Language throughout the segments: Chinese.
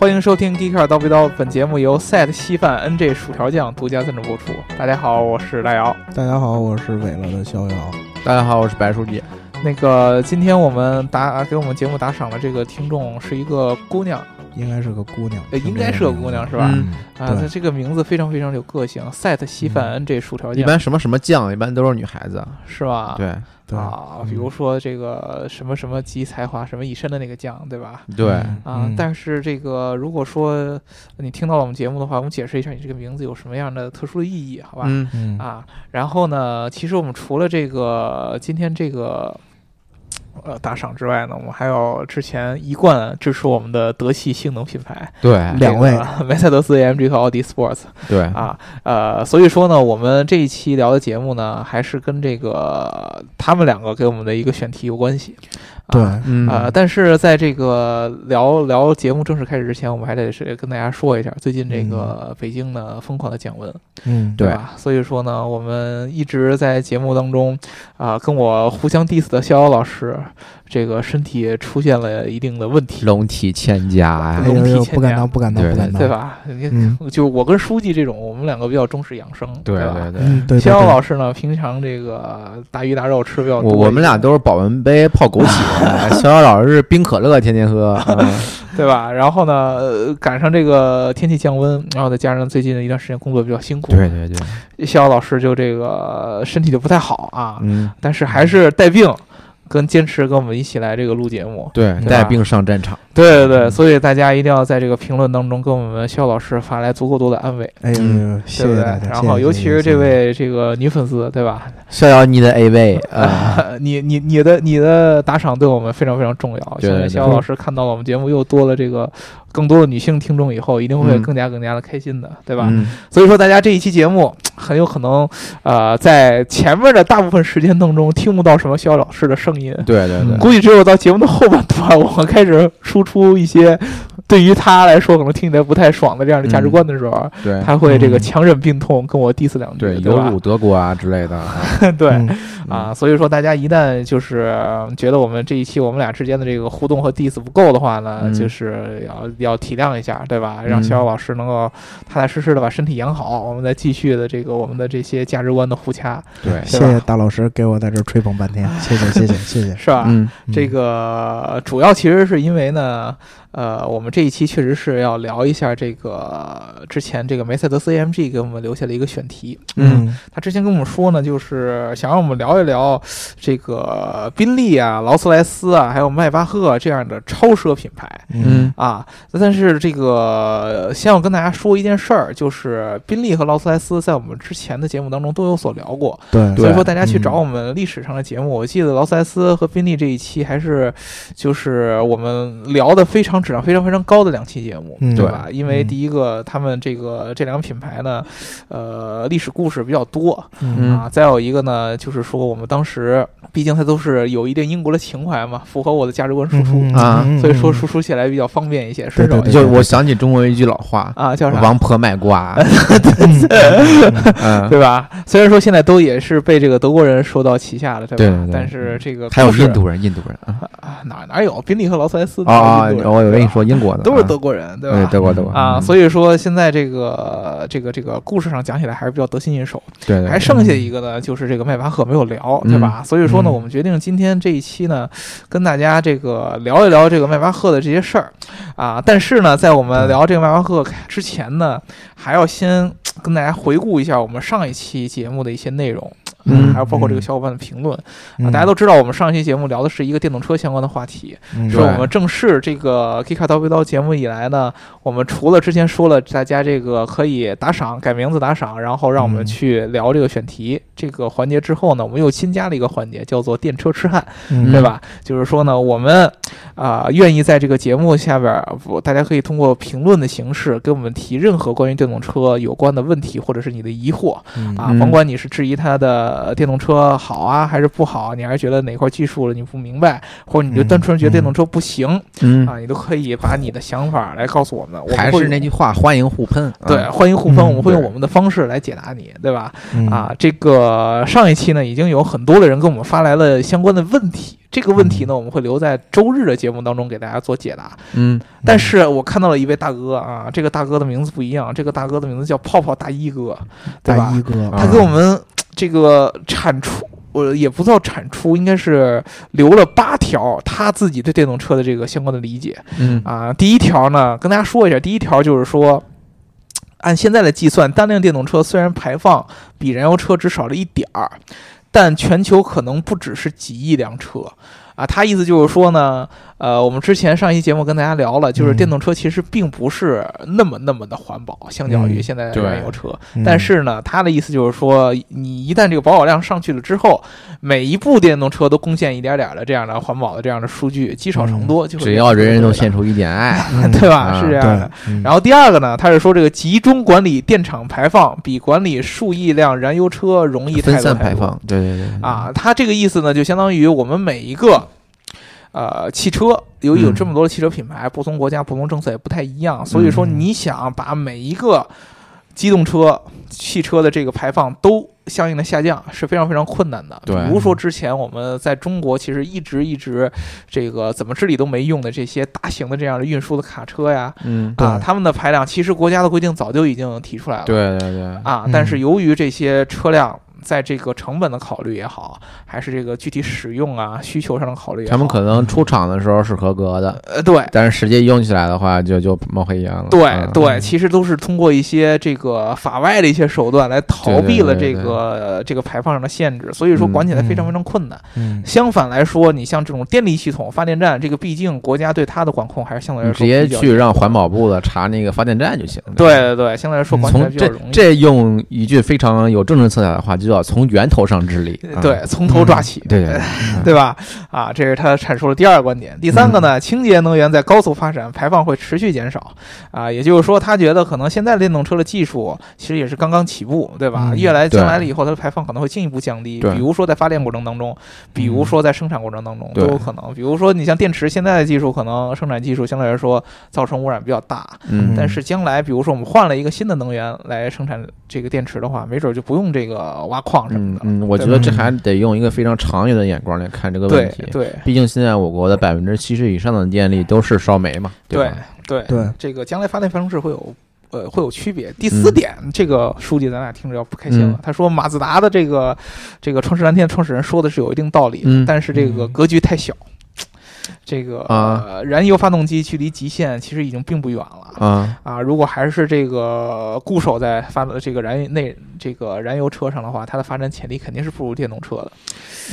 欢迎收听《g e e k 刀逼刀》，本节目由 Set 稀饭 NG 薯条酱独家赞助播出。大家好，我是大姚。大家好，我是伟了的逍遥。大家好，我是白书记。那个，今天我们打给我们节目打赏的这个听众是一个姑娘，应该是个姑娘，应该是个姑娘是吧？啊，她这个名字非常非常有个性，Set 稀饭 NG 薯条酱。一般什么什么酱，一般都是女孩子，是吧？对。啊，比如说这个什么什么集才华什么一身的那个酱，对吧？对啊，但是这个如果说你听到了我们节目的话，我们解释一下你这个名字有什么样的特殊的意义，好吧？嗯啊，然后呢，其实我们除了这个今天这个。呃，打赏之外呢，我们还有之前一贯支持我们的德系性能品牌，对，两位 梅赛德斯 AMG 和奥迪 Sports，对啊，呃，所以说呢，我们这一期聊的节目呢，还是跟这个他们两个给我们的一个选题有关系。对，呃，但是在这个聊聊节目正式开始之前，我们还得是跟大家说一下，最近这个北京呢疯狂的降温，嗯，对吧？所以说呢，我们一直在节目当中啊，跟我互相 diss 的逍遥老师。这个身体出现了一定的问题，龙体欠佳呀，龙体欠佳，不敢当，不敢当，不敢当，对吧？你就我跟书记这种，我们两个比较重视养生，对对对。逍遥老师呢，平常这个大鱼大肉吃比较多。我们俩都是保温杯泡枸杞，逍遥老师是冰可乐，天天喝，对吧？然后呢，赶上这个天气降温，然后再加上最近的一段时间工作比较辛苦，对对对，逍遥老师就这个身体就不太好啊，嗯，但是还是带病。跟坚持跟我们一起来这个录节目，对，带病上战场，对对对，所以大家一定要在这个评论当中跟我们肖老师发来足够多的安慰，哎呦，谢谢大家。然后尤其是这位这个女粉丝，对吧？逍遥你的 A 位啊，你你你的你的打赏对我们非常非常重要。现在逍遥老师看到了我们节目又多了这个。更多的女性听众以后一定会更加更加的开心的，对吧？所以说，大家这一期节目 很有可能，呃，在前面的大部分时间当中听不到什么肖老师的声音，对对对，估计只有到节目的后半段，我们开始输出一些对于他来说可能听起来不太爽的这样的价值观的时候，对，他会这个强忍病痛跟我 diss 两句，对，有辱德国啊之类的，对啊，所以说大家一旦就是觉得我们这一期我们俩之间的这个互动和 diss 不够的话呢，就是要。要体谅一下，对吧？让逍遥老师能够踏踏实实的把身体养好，我们再继续的这个我们的这些价值观的互掐。对，谢谢大老师给我在这吹捧半天，谢谢谢谢谢谢，是吧？嗯，这个主要其实是因为呢。呃，我们这一期确实是要聊一下这个之前这个梅赛德斯 AMG 给我们留下了一个选题。嗯，他之前跟我们说呢，就是想让我们聊一聊这个宾利啊、劳斯莱斯啊，还有迈巴赫这样的超奢品牌。嗯啊，但是这个先要跟大家说一件事儿，就是宾利和劳斯莱斯在我们之前的节目当中都有所聊过。对，所以说大家去找我们历史上的节目，我记得劳斯莱斯和宾利这一期还是就是我们聊的非常。质量非常非常高的两期节目，对吧？因为第一个，他们这个这两个品牌呢，呃，历史故事比较多啊。再有一个呢，就是说我们当时，毕竟它都是有一定英国的情怀嘛，符合我的价值观输出啊，所以说输出起来比较方便一些。对对，就我想起中国一句老话啊，叫啥？王婆卖瓜，对吧？虽然说现在都也是被这个德国人收到旗下了，对吧？但是这个还有印度人，印度人啊，哪哪有宾利和劳斯莱斯啊？我有。跟你说，英国的都是德国人，对吧？德国，德国啊，所以说现在这个这个这个故事上讲起来还是比较得心应手。对，还剩下一个呢，就是这个迈巴赫没有聊，对吧？所以说呢，我们决定今天这一期呢，跟大家这个聊一聊这个迈巴赫的这些事儿啊。但是呢，在我们聊这个迈巴赫之前呢，还要先跟大家回顾一下我们上一期节目的一些内容。嗯，还有包括这个小伙伴的评论。啊，大家都知道，我们上一期节目聊的是一个电动车相关的话题，是我们正式这个 K 卡刀背刀节目以来呢，我们除了之前说了大家这个可以打赏改名字打赏，然后让我们去聊这个选题这个环节之后呢，我们又新加了一个环节，叫做电车痴汉，对吧？就是说呢，我们啊愿意在这个节目下边，不，大家可以通过评论的形式给我们提任何关于电动车有关的问题，或者是你的疑惑啊，甭管你是质疑它的。呃，电动车好啊，还是不好？你还是觉得哪块技术了你不明白，或者你就单纯觉得电动车不行，嗯啊，你都可以把你的想法来告诉我们。还是那句话，欢迎互喷。对，欢迎互喷，我们会用我们的方式来解答你，对吧？啊，这个上一期呢，已经有很多的人给我们发来了相关的问题。这个问题呢，我们会留在周日的节目当中给大家做解答。嗯，但是我看到了一位大哥啊，这个大哥的名字不一样，这个大哥的名字叫泡泡大衣哥，对吧大衣？哥，啊他给我们 这个产出，我也不叫产出，应该是留了八条他自己对电动车的这个相关的理解嗯啊。第一条呢，跟大家说一下，第一条就是说。按现在的计算，单辆电动车虽然排放比燃油车只少了一点儿，但全球可能不只是几亿辆车啊。他意思就是说呢，呃，我们之前上一期节目跟大家聊了，就是嗯电动车其实并不是那么那么的环保，相较于嗯现在的燃油车。嗯但是呢，他的意思就是说，你一旦这个保有量上去了之后，每一部电动车都贡献一点点的这样的环保的这样的数据，积少成多，就会只要人人都献，出一点爱，嗯对吧？啊是这样的。然后第二个呢，他是说这个集中管理电厂排放比管理数亿辆燃油车容易太分多太多散排放，对对对，啊。他这个意思呢，就相当于我们每一个。呃，汽车由于有嗯这么多的汽车品牌，不同国家不同政策也不太一样，所以说嗯你想把每一个机动车、汽车的这个排放都相应的下降，是非常非常困难的。对比如说之前我们在中国其实一直一直这个怎么治理都没用的这些大型的这样的运输的卡车呀，嗯，啊，他们的排量其实国家的规定早就已经提出来了。对对对，啊，嗯但是由于这些车辆在这个成本的考虑也好，还是这个具体使用啊需求上的考虑也好，他们可能出厂的时候是合格的，呃对。但是实际用起来的话就就冒黑烟了。对嗯对，其实都是通过一些这个法外的一些手段来逃避了这个呃这个排放上的限制，所以说嗯管起来非常嗯非常困难。嗯相反来说，你像这种电力系统、发电站，这个毕竟国家对它的管控还是相对来说直接去让环保部的查那个发电站就行。对对对，相对来说嗯管起来从这比较容易。这用一句非常有政治色彩的话，就叫从源头上治理。啊对，从头抓起。对对对，对吧？啊，这是他阐述了第二个观点。第三个嗯呢，清洁能源在高速发展，排放会持续减少。啊，也就是说，他觉得可能现在电动车的技术其实也是刚刚起步，对吧？嗯越来将来了以后，它的排放可能会进一步降低。比如说在发电过程当中，比如说在生产过程当中都有可能。比如说你像电池，现在的技术可能生产技术相对来说造成污染比较大，嗯，但是将来比如说我们换了一个新的能源来生产这个电池的话，没准就不用这个挖矿什么的。嗯嗯，我觉得这还得用一个非常长远的眼光来看这个问题。对。毕竟现在我国的百分之七十以上的电力都是烧煤嘛，对吧？对对这个将来发电方式会有呃会有区别。第四点，这个书记咱俩听着要不开心了。嗯他说马自达的这个这个创世蓝天的创始人说的是有一定道理，嗯但是这个嗯格局太小。这个、啊呃燃油发动机距离极限其实已经并不远了。啊，啊，如果还是这个固守在发这个燃内这个燃油车上的话，它的发展潜力肯定是不如电动车的。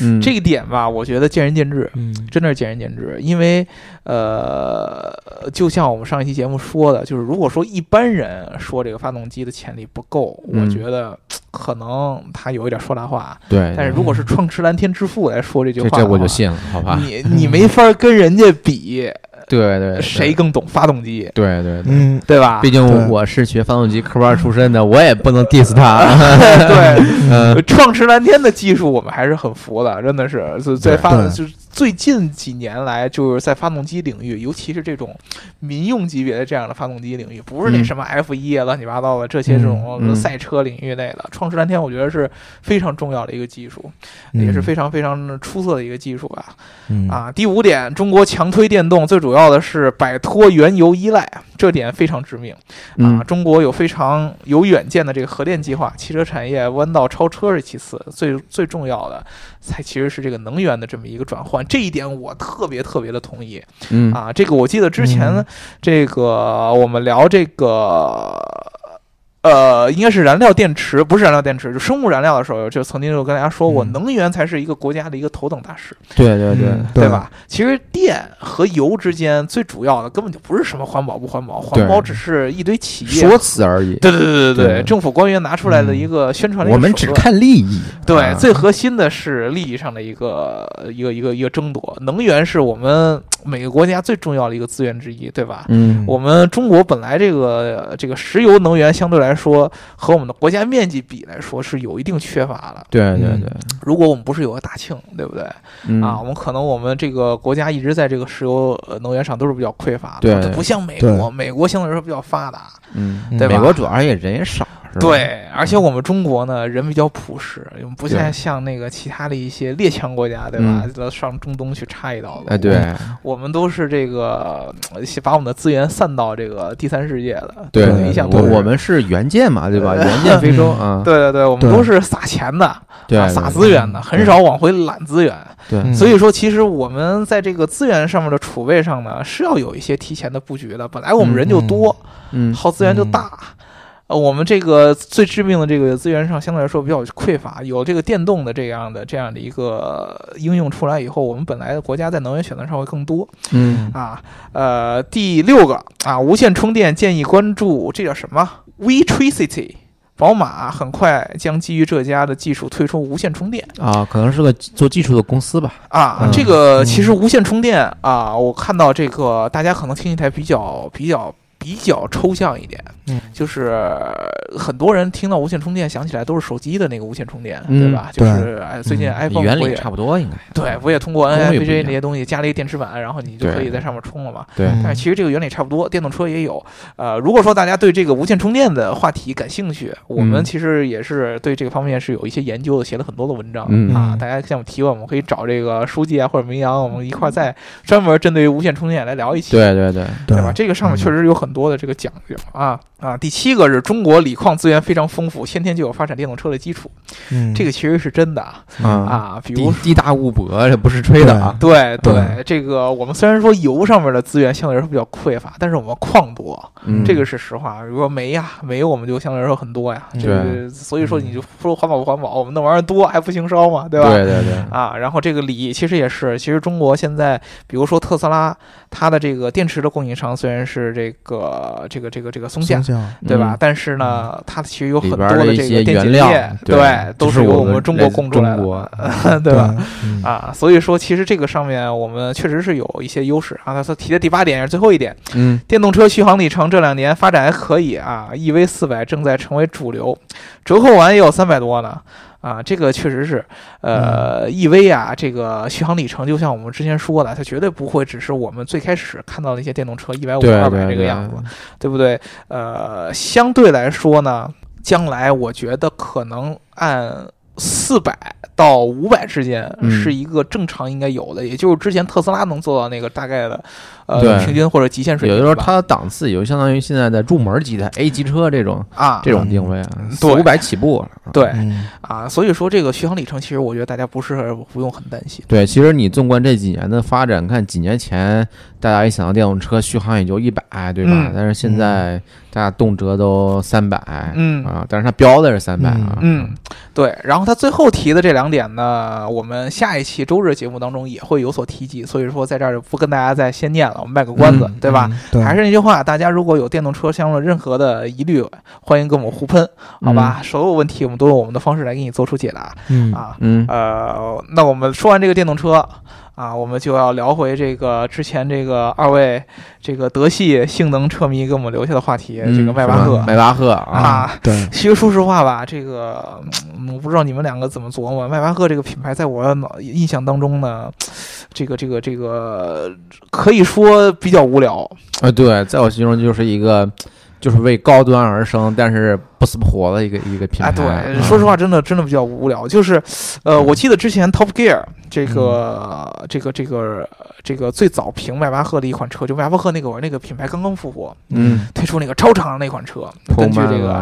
嗯，这一点吧，我觉得见仁见智。嗯真的是见仁见智，因为呃，就像我们上一期节目说的，就是如果说一般人说这个发动机的潜力不够，嗯我觉得可能他有一点说大话。对，但是如果是 创驰蓝天之父来说这句话，这我就信了，好吧？你你没法跟人家比，对对，谁？更懂发动机，对对对，嗯。对吧？毕竟我是学发动机科班出身的，我也不能 diss 他。对，嗯，创驰蓝天的技术我们还是很服的，真的是。就在发对。就是最近几年来，就是在发动机领域，尤其是这种民用级别的这样的发动机领域，不是那嗯。什么 F 一啊乱七八糟的这些这种赛车领域内的，创驰蓝天我觉得是非常重要的一个技术，嗯。也是非常非常出色的一个技术吧。嗯。啊，第五点，中国强推电动，最主要的是摆脱原油依赖，这点非常致命。啊，嗯。中国有非常有远见的这个核电计划，汽车产业弯道超车是其次，最最重要的才其实是这个能源的这么一个转换，这一点我特别特别的同意嗯啊。这个我记得之前嗯这个我们聊这个。呃，应该是燃料电池，不是燃料电池，就生物燃料的时候，就曾经就跟大家说过，嗯能源才是一个国家的一个头等大事。对对对嗯对吧？其实电和油之间最主要的根本就不是什么环保不环保，环保只是一堆企业说辞而已。对对对对对政府官员拿出来的一个宣传的一个我们只看利益。对、啊最核心的是利益上的一个一个一个一个争夺。能源是我们每个国家最重要的一个资源之一，对吧？嗯，我们中国本来这个这个石油能源相对来说和我们的国家面积比来说是有一定缺乏的。对对对，如果我们不是有个大庆，对不对？嗯啊，我们可能我们这个国家一直在这个石油呃能源上都是比较匮乏的，对不像美国，美国相对来说比较发达。对吧美国主要也人也少？对，而且我们中国呢，人比较朴实，不太像那个其他的一些列强国家，对吧？上中东去插一刀子。哎，对，我们都是这个把我们的资源散到这个第三世界的。对，我我们是援建嘛，对吧？援建非洲啊。对对对，我们都是撒钱的，对，撒资源的，很少往回揽资源。对，所以说，其实我们在这个资源上面的储备上呢，是要有一些提前的布局的。本来我们人就多，嗯，耗资源就大。呃，我们这个最致命的这个资源上相对来说比较匮乏，有这个电动的这样的这样的一个应用出来以后，我们本来的国家在能源选择上会更多。嗯啊，呃，第六个啊，无线充电建议关注这叫什么？Wetricity，宝马很快将基于这家的技术推出无线充电啊，可能是个做技术的公司吧。啊，这个其实无线充电啊，我看到这个大家可能听起来比较比较。比较抽象一点，嗯，就是很多人听到无线充电想起来都是手机的那个无线充电，对吧？就是哎，最近 iPhone 原理差不多，应该对，我也通过 NFC 那些东西加了一个电池板，然后你就可以在上面充了嘛。对，但是其实这个原理差不多，电动车也有。呃，如果说大家对这个无线充电的话题感兴趣，我们其实也是对这个方面是有一些研究的，写了很多的文章啊。大家向我提问，我们可以找这个书记啊或者明阳，我们一块再专门针对于无线充电来聊一期。对对对，对吧？这个上面确实有很。多的这个讲究啊啊，第七个是中国锂矿资源非常丰富，先天就有发展电动车的基础。嗯，这个其实是真的啊啊，比如地大物博，这不是吹的啊。对对，这个我们虽然说油上面的资源相对来说比较匮乏，但是我们矿多，这个是实话。如说煤呀，煤我们就相对来说很多呀。对，所以说你就说环保不环保，我们那玩意儿多还不行烧嘛，对吧？对对对。啊，然后这个锂其实也是，其实中国现在，比如说特斯拉，它的这个电池的供应商虽然是这个这个这个这个松下，对吧？但是呢，它其实有很多的这个电解液，对，都是由我们中国供出来的，对吧？啊，所以说其实这个上面我们确实是有一些优势啊。他提的第八点也是最后一点，嗯，电动车续航里程这两年发展还可以啊，EV 四百正在成为主流，折扣完也有三百多呢。啊，这个确实是，呃，EV 啊，这个续航里程就像我们之前说的，它绝对不会只是我们最开始看到那些电动车一百五、二百这个样子，对不对？呃，相对来说呢，将来我觉得可能按四百。到五百之间是一个正常应该有的，也就是之前特斯拉能做到那个大概的，呃，平均或者极限水平。有的时候它的档次也就相当于现在的入门级的 A 级车这种啊，这种定位啊，四五百起步。对啊，所以说这个续航里程其实我觉得大家不是不用很担心。对，其实你纵观这几年的发展，看几年前大家一想到电动车续航也就一百，对吧？但是现在大家动辄都三百，嗯啊，但是它标的是三百啊，嗯，对。然后他最后提的这两。点呢，我们下一期周日节目当中也会有所提及，所以说在这儿就不跟大家再先念了，我们卖个关子，对吧？还是那句话，大家如果有电动车相关的任何的疑虑，欢迎跟我们互喷，好吧？所有问题我们都用我们的方式来给你做出解答，啊，嗯，呃，那我们说完这个电动车。啊，我们就要聊回这个之前这个二位这个德系性能车迷给我们留下的话题，这个迈巴赫，迈巴赫啊，对，其实说实话吧，这个我不知道你们两个怎么琢磨，迈巴赫这个品牌在我脑印象当中呢，这个这个这个可以说比较无聊啊，对，在我心中就是一个就是为高端而生，但是。不死不活的一个一个品牌。对，说实话，真的真的比较无聊。就是，呃，我记得之前 Top Gear 这个这个这个这个最早评迈巴赫的一款车，就迈巴赫那个那个品牌刚刚复活，嗯，推出那个超长那款车，根据这个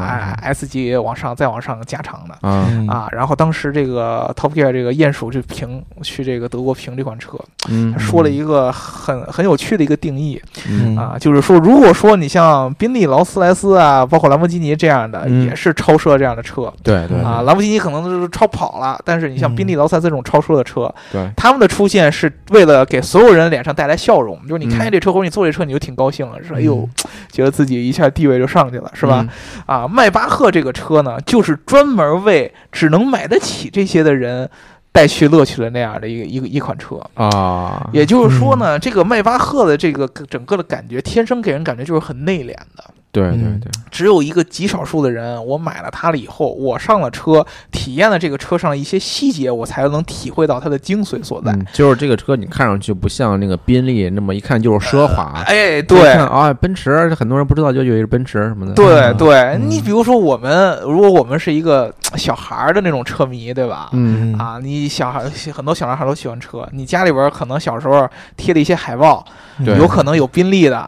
S 级往上再往上加长的啊啊。然后当时这个 Top Gear 这个鼹鼠就评去这个德国评这款车，嗯，说了一个很很有趣的一个定义，嗯啊，就是说如果说你像宾利、劳斯莱斯啊，包括兰博基尼这样的。也是超奢这样的车，对对啊，兰博基尼可能就是超跑了，但是你像宾利、劳斯莱斯这种超车的车，对，他们的出现是为了给所有人脸上带来笑容，就是你开这车或者你坐这车，你就挺高兴了，说哎呦，觉得自己一下地位就上去了，是吧？啊，迈巴赫这个车呢，就是专门为只能买得起这些的人带去乐趣的那样的一个一个一款车。啊。也就是说呢，这个迈巴赫的这个整个的感觉，天生给人感觉就是很内敛的。对对嗯。对，只有一个极少数的人，我买了它了以后，我上了车，体验了这个车上的一些细节，我才能体会到它的精髓所在。嗯，就是这个车你看上去不像那个宾利那么一看就是奢华，哎，对。看，啊，奔驰很多人不知道就以为是奔驰什么的，对嗯。对，嗯。你比如说我们，如果我们是一个小孩儿的那种车迷，对吧？嗯。啊，你小孩很多小男孩都喜欢车，你家里边可能小时候贴了一些海报，对有可能有宾利的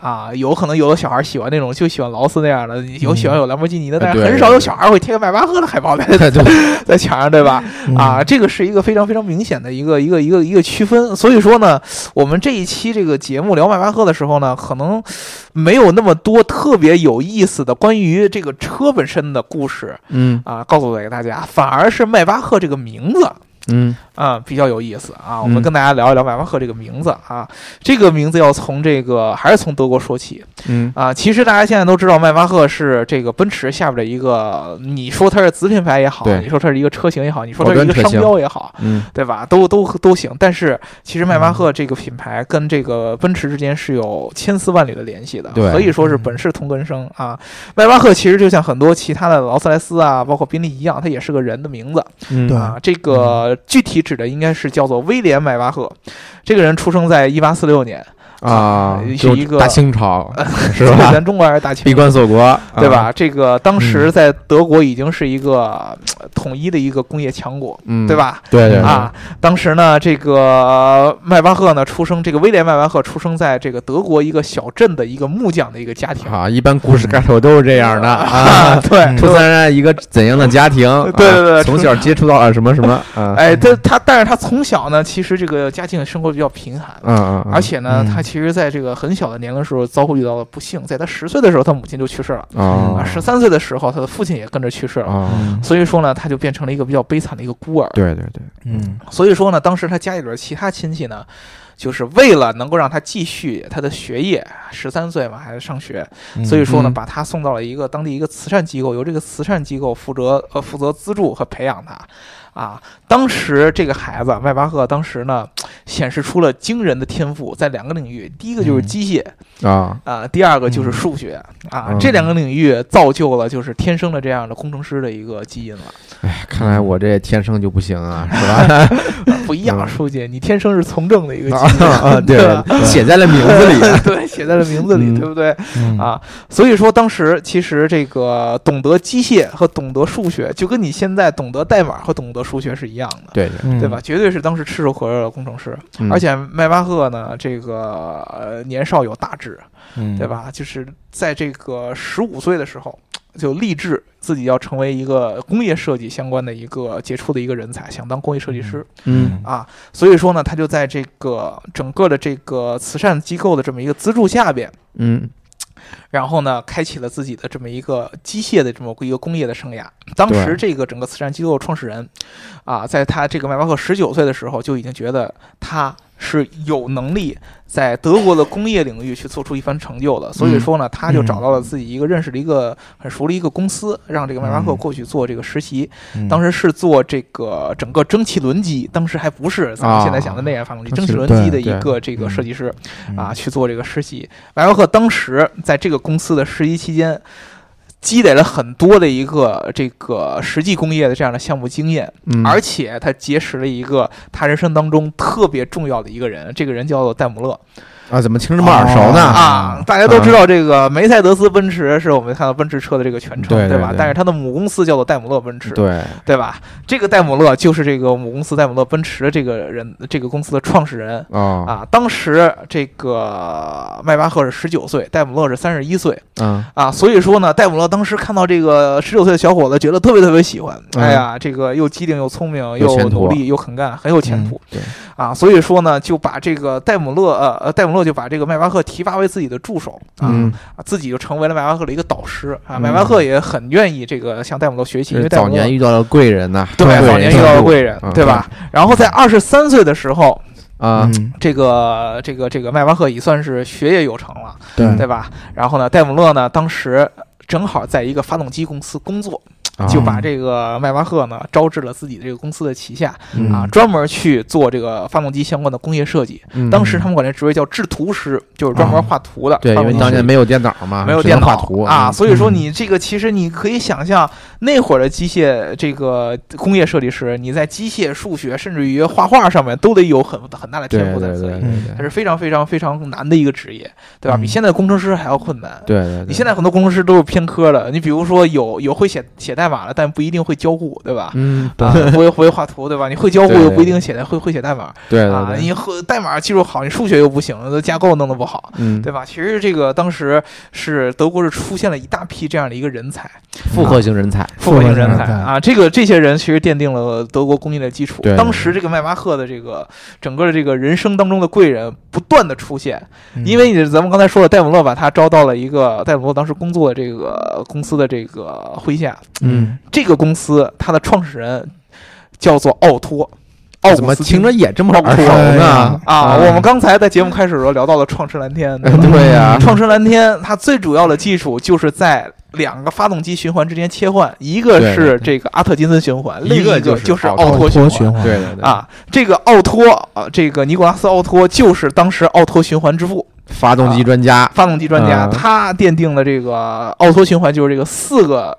啊，有可能有的小孩喜欢那种就喜欢劳斯那样的，有喜欢有兰博基尼的，但是很少有小孩会贴个迈巴赫的海报在在墙上，对吧？嗯啊，这个是一个非常非常明显的一个一个一个一个区分。所以说呢，我们这一期这个节目聊迈巴赫的时候呢，可能没有那么多特别有意思的关于这个车本身的故事嗯啊，告诉给大家，反而是迈巴赫这个名字。嗯啊、比较有意思啊！我们嗯跟大家聊一聊迈巴赫这个名字啊，这个名字要从这个还是从德国说起嗯啊。其实大家现在都知道，迈巴赫是这个奔驰下边的一个，你说它是子品牌也好，你说它是一个车型也好，你说它是一个商标也好，嗯对吧？都都都行。但是其实迈巴赫这个品牌跟这个奔驰之间是有千丝万缕的联系的，对可以说是本是同根生啊。迈巴赫其实就像很多其他的劳斯莱斯啊，包括宾利一样，它也是个人的名字。嗯对啊，这个具体指的应该是叫做威廉·迈巴赫，这个人出生在一八四六年，啊，是一个大清朝 是吧？咱中国还是大清闭关锁国，对吧？啊？这个当时在德国已经是一个呃统一的一个工业强国，嗯，对？吧？对对啊，当时呢，这个迈巴赫呢出生，这个威廉·迈巴赫出生在这个德国一个小镇的一个木匠的一个家庭啊，一般故事开头都是这样的啊。啊，对，嗯出生在一个怎样的家庭？对对对啊从小接触到了什么什么 啊？哎，他他，但是他从小呢，其实这个家境生活比较贫寒，嗯嗯，嗯而且呢，嗯他其实在这个很小的年龄的时候遭遇到了不幸，在他十岁的时候，他母亲就去世了。啊啊，十三岁的时候，他的父亲也跟着去世了。所以说呢，他就变成了一个比较悲惨的一个孤儿。对对对，嗯所以说呢，当时他家里边其他亲戚呢，就是为了能够让他继续他的学业，十三岁嘛还在上学，嗯所以说呢，嗯把他送到了一个当地一个慈善机构，由这个慈善机构负责呃负责资助和培养他。啊，当时这个孩子迈巴赫当时呢，显示出了惊人的天赋，在两个领域，第一个就是嗯机械，啊，啊，第二个就是嗯数学啊，嗯这两个领域造就了就是天生的这样的工程师的一个基因了。哎，看来我这天生就不行啊，是吧？不一样，嗯书记，你天生是从政的一个基啊因，啊，对写在了名字里。对，写在了名字里，嗯对不对嗯啊？所以说当时其实这个懂得机械和懂得数学，就跟你现在懂得代码和懂得数学是一样的。对对，嗯对吧？？绝对是当时炙手可热的工程师，嗯而且迈巴赫呢，这个呃年少有大志，嗯对？吧？就是在这个十五岁的时候，就立志自己要成为一个工业设计相关的一个杰出的一个人才，想当工业设计师、嗯啊。所以说呢，他就在这个整个的这个慈善机构的这么一个资助下边。嗯然后呢，开启了自己的这么一个机械的这么一个工业的生涯。当时这个整个慈善机构的创始人，啊，在他这个迈巴赫十九岁的时候，就已经觉得他是有能力在德国的工业领域去做出一番成就的。所以说呢，他就找到了自己一个认识的一个很熟的一个公司，让这个迈巴赫嗯过去做这个实习。嗯当时是做这个整个蒸汽轮机，当时还不是咱们现在想的内燃发动机，啊蒸汽轮机的一个这个嗯设计师。嗯啊，去做这个实习。迈巴赫当时在这个公司的实习期间，积累了很多的一个这个实际工业的这样的项目经验，嗯，而且他结识了一个他人生当中特别重要的一个人，这个人叫做戴姆勒啊，怎么听着这么耳熟呢？啊啊。大家都知道这个梅赛德斯奔驰是我们看到奔驰车的这个全称，吧？对对对但是它的母公司叫做戴姆勒奔驰，对，对吧？这个戴姆勒就是这个母公司戴姆勒奔驰的这个人，这个公司的创始人。哦，啊，当时这个迈巴赫是十九岁，戴姆勒是三十一岁嗯啊，所以说呢，戴姆勒当时看到这个十九岁的小伙子，觉得特别特别喜欢，嗯哎呀，这个又机灵又聪明，又努力又肯干，很有前途、对，啊，所以说呢，就把这个戴姆勒呃呃戴姆勒就把这个迈巴赫提拔为自己的助手啊，自己就成为了迈巴赫的一个导师啊，嗯。迈巴赫也很愿意这个向戴姆勒学习，因为早为戴姆勒年遇到了贵人呐，对早年遇到了贵人，嗯对吧？然后在二十三岁的时候，啊，嗯。这个这个这个迈巴赫已算是学业有成了，对。对吧？然后呢，戴姆勒呢，当时正好在一个发动机公司工作就把这个迈巴赫呢招至了自己这个公司的旗下嗯啊，专门去做这个发动机相关的工业设计。嗯当时他们管这职位叫制图师，就是专门画图的。对，因为当年没有电脑嘛，没有电脑画图啊，嗯所以说你这个其实你可以想象，那会儿的机械这个工业设计师，你在机械、数学，甚至于画画上面都得有很很大的天赋在对对对这里，它是非常非常非常难的一个职业，对吧？嗯比现在工程师还要困难。对对，你现在很多工程师都是偏科的，你比如说有有会写写代码了，但不一定会交互，对吧？嗯，啊，不会不会画图，对吧？你会交互又不一定写的会会写代码。啊，对对对，你和代码技术好，你数学又不行，都架构弄得不好，嗯，对吧？其实这个当时是德国是出现了一大批这样的一个人才，复合型人才，复合型人才。啊，这个这些人其实奠定了德国工业的基础。对。当时这个迈巴赫的这个整个的这个人生当中的贵人不断的出现，嗯。因为你咱们刚才说了，戴姆勒把他招到了一个戴姆勒当时工作的这个公司的这个麾下，嗯，这个公司它的创始人叫做奥托。奥怎么听着也这么耳熟哎呢？啊？我们刚才在节目开始的时候聊到了创驰蓝天，对呀，创驰蓝天它最主要的技术就是在两个发动机循环之间切换，一个是这个阿特金森循环，另一个就是就是奥奥托循环。对对对，啊，这个奥托啊，这个尼古拉斯奥托就是当时奥托循环之父，发动机专家，发动机专家，嗯。他奠定了这个奥托循环就是这个四个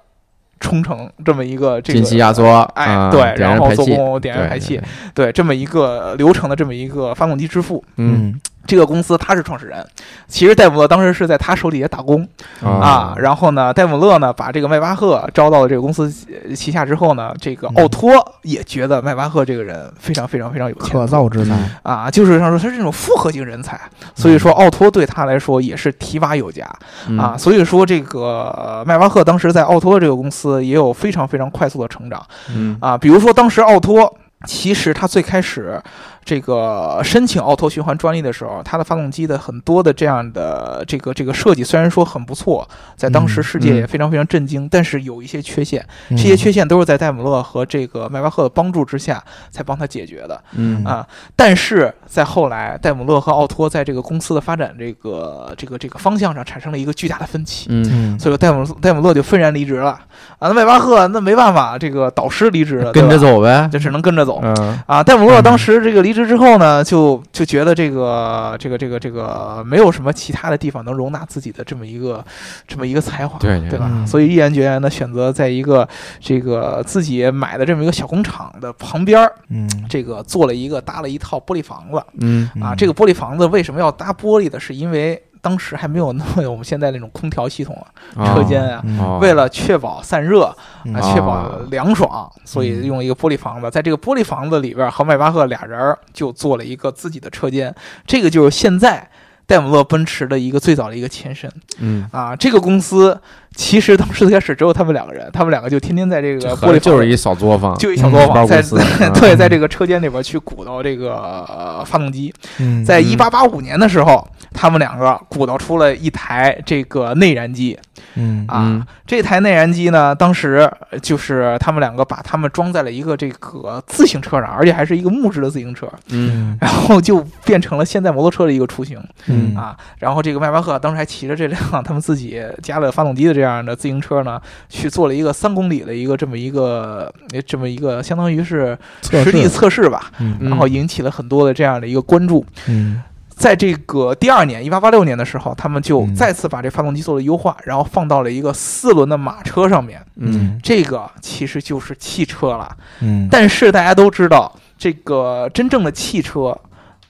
冲程这么一个这个进气压缩，哎啊对然后做工点燃排气，对对这么一个流程的这么一个发动机之父。嗯嗯这个公司他是创始人，其实戴姆勒当时是在他手底下打工啊。然后呢，戴姆勒呢把这个迈巴赫招到了这个公司呃旗下之后呢，这个奥托也觉得迈巴赫这个人非常非常非常有前可造之才，啊，就是上说他是这种复合型人才，所以说奥托对他来说也是提拔有加嗯啊。所以说这个呃迈巴赫当时在奥托这个公司也有非常非常快速的成长嗯啊。比如说当时奥托其实他最开始这个申请奥托循环专利的时候，它的发动机的很多的这样的这个这个设计虽然说很不错，在当时嗯世界也嗯。非常非常震惊，但是有一些缺陷，这这些缺陷都是在戴姆勒和这个迈巴赫的帮助之下才帮他解决的。嗯。啊，但是在后来，戴姆勒和奥托在这个公司的发展这个这个这个方向上产生了一个巨大的分歧，嗯。嗯。所以戴姆戴姆勒就愤然离职了。啊。那迈巴赫那没办法，这个导师离职了，跟着，走呗，就只能跟着走。嗯。啊，戴姆勒当时这个离职之后呢，就就觉得这个这个这个这个没有什么其他的地方能容纳自己的这么一个这么一个才华，对吧？嗯所以毅然决然的选择在一个这个自己买的这么一个小工厂的旁边儿，嗯这个做了一个搭了一套玻璃房子。嗯啊，嗯这个玻璃房子为什么要搭玻璃的？是因为当时还没有那么有我们现在那种空调系统啊，车间啊。为了确保散热嗯啊，确保哦凉爽，所以用一个玻璃房子。在这个玻璃房子里边，和迈巴赫俩人就做了一个自己的车间。这个就是现在戴姆勒奔驰的一个最早的一个前身。嗯，啊。这个公司其实当时最开始只有他们两个人，他们两个就天天在这个玻璃就是一小作坊，就一小作包坊，在 对，在这个车间里边去鼓捣这个、呃发动机。嗯。在一八八五年的时候，他们两个鼓捣出了一台这个内燃机嗯。啊。嗯。这台内燃机呢，当时呃就是他们两个把他们装在了一个这个自行车上，而且还是一个木质的自行车，嗯。然后就变成了现在摩托车的一个雏形。嗯。啊。然后这个迈巴赫当时还骑着这辆他们自己加了发动机的这样的自行车呢，去做了一个三公里的一个这么一个呃这么一个相当于是实地测试。吧，嗯嗯。然后引起了很多的这样的一个关注。嗯在这个第二年，一八八六年的时候，他们就嗯再次把这发动机做了优化，然后放到了一个四轮的马车上面。嗯这个其实就是汽车了。嗯但是大家都知道，这个真正的汽车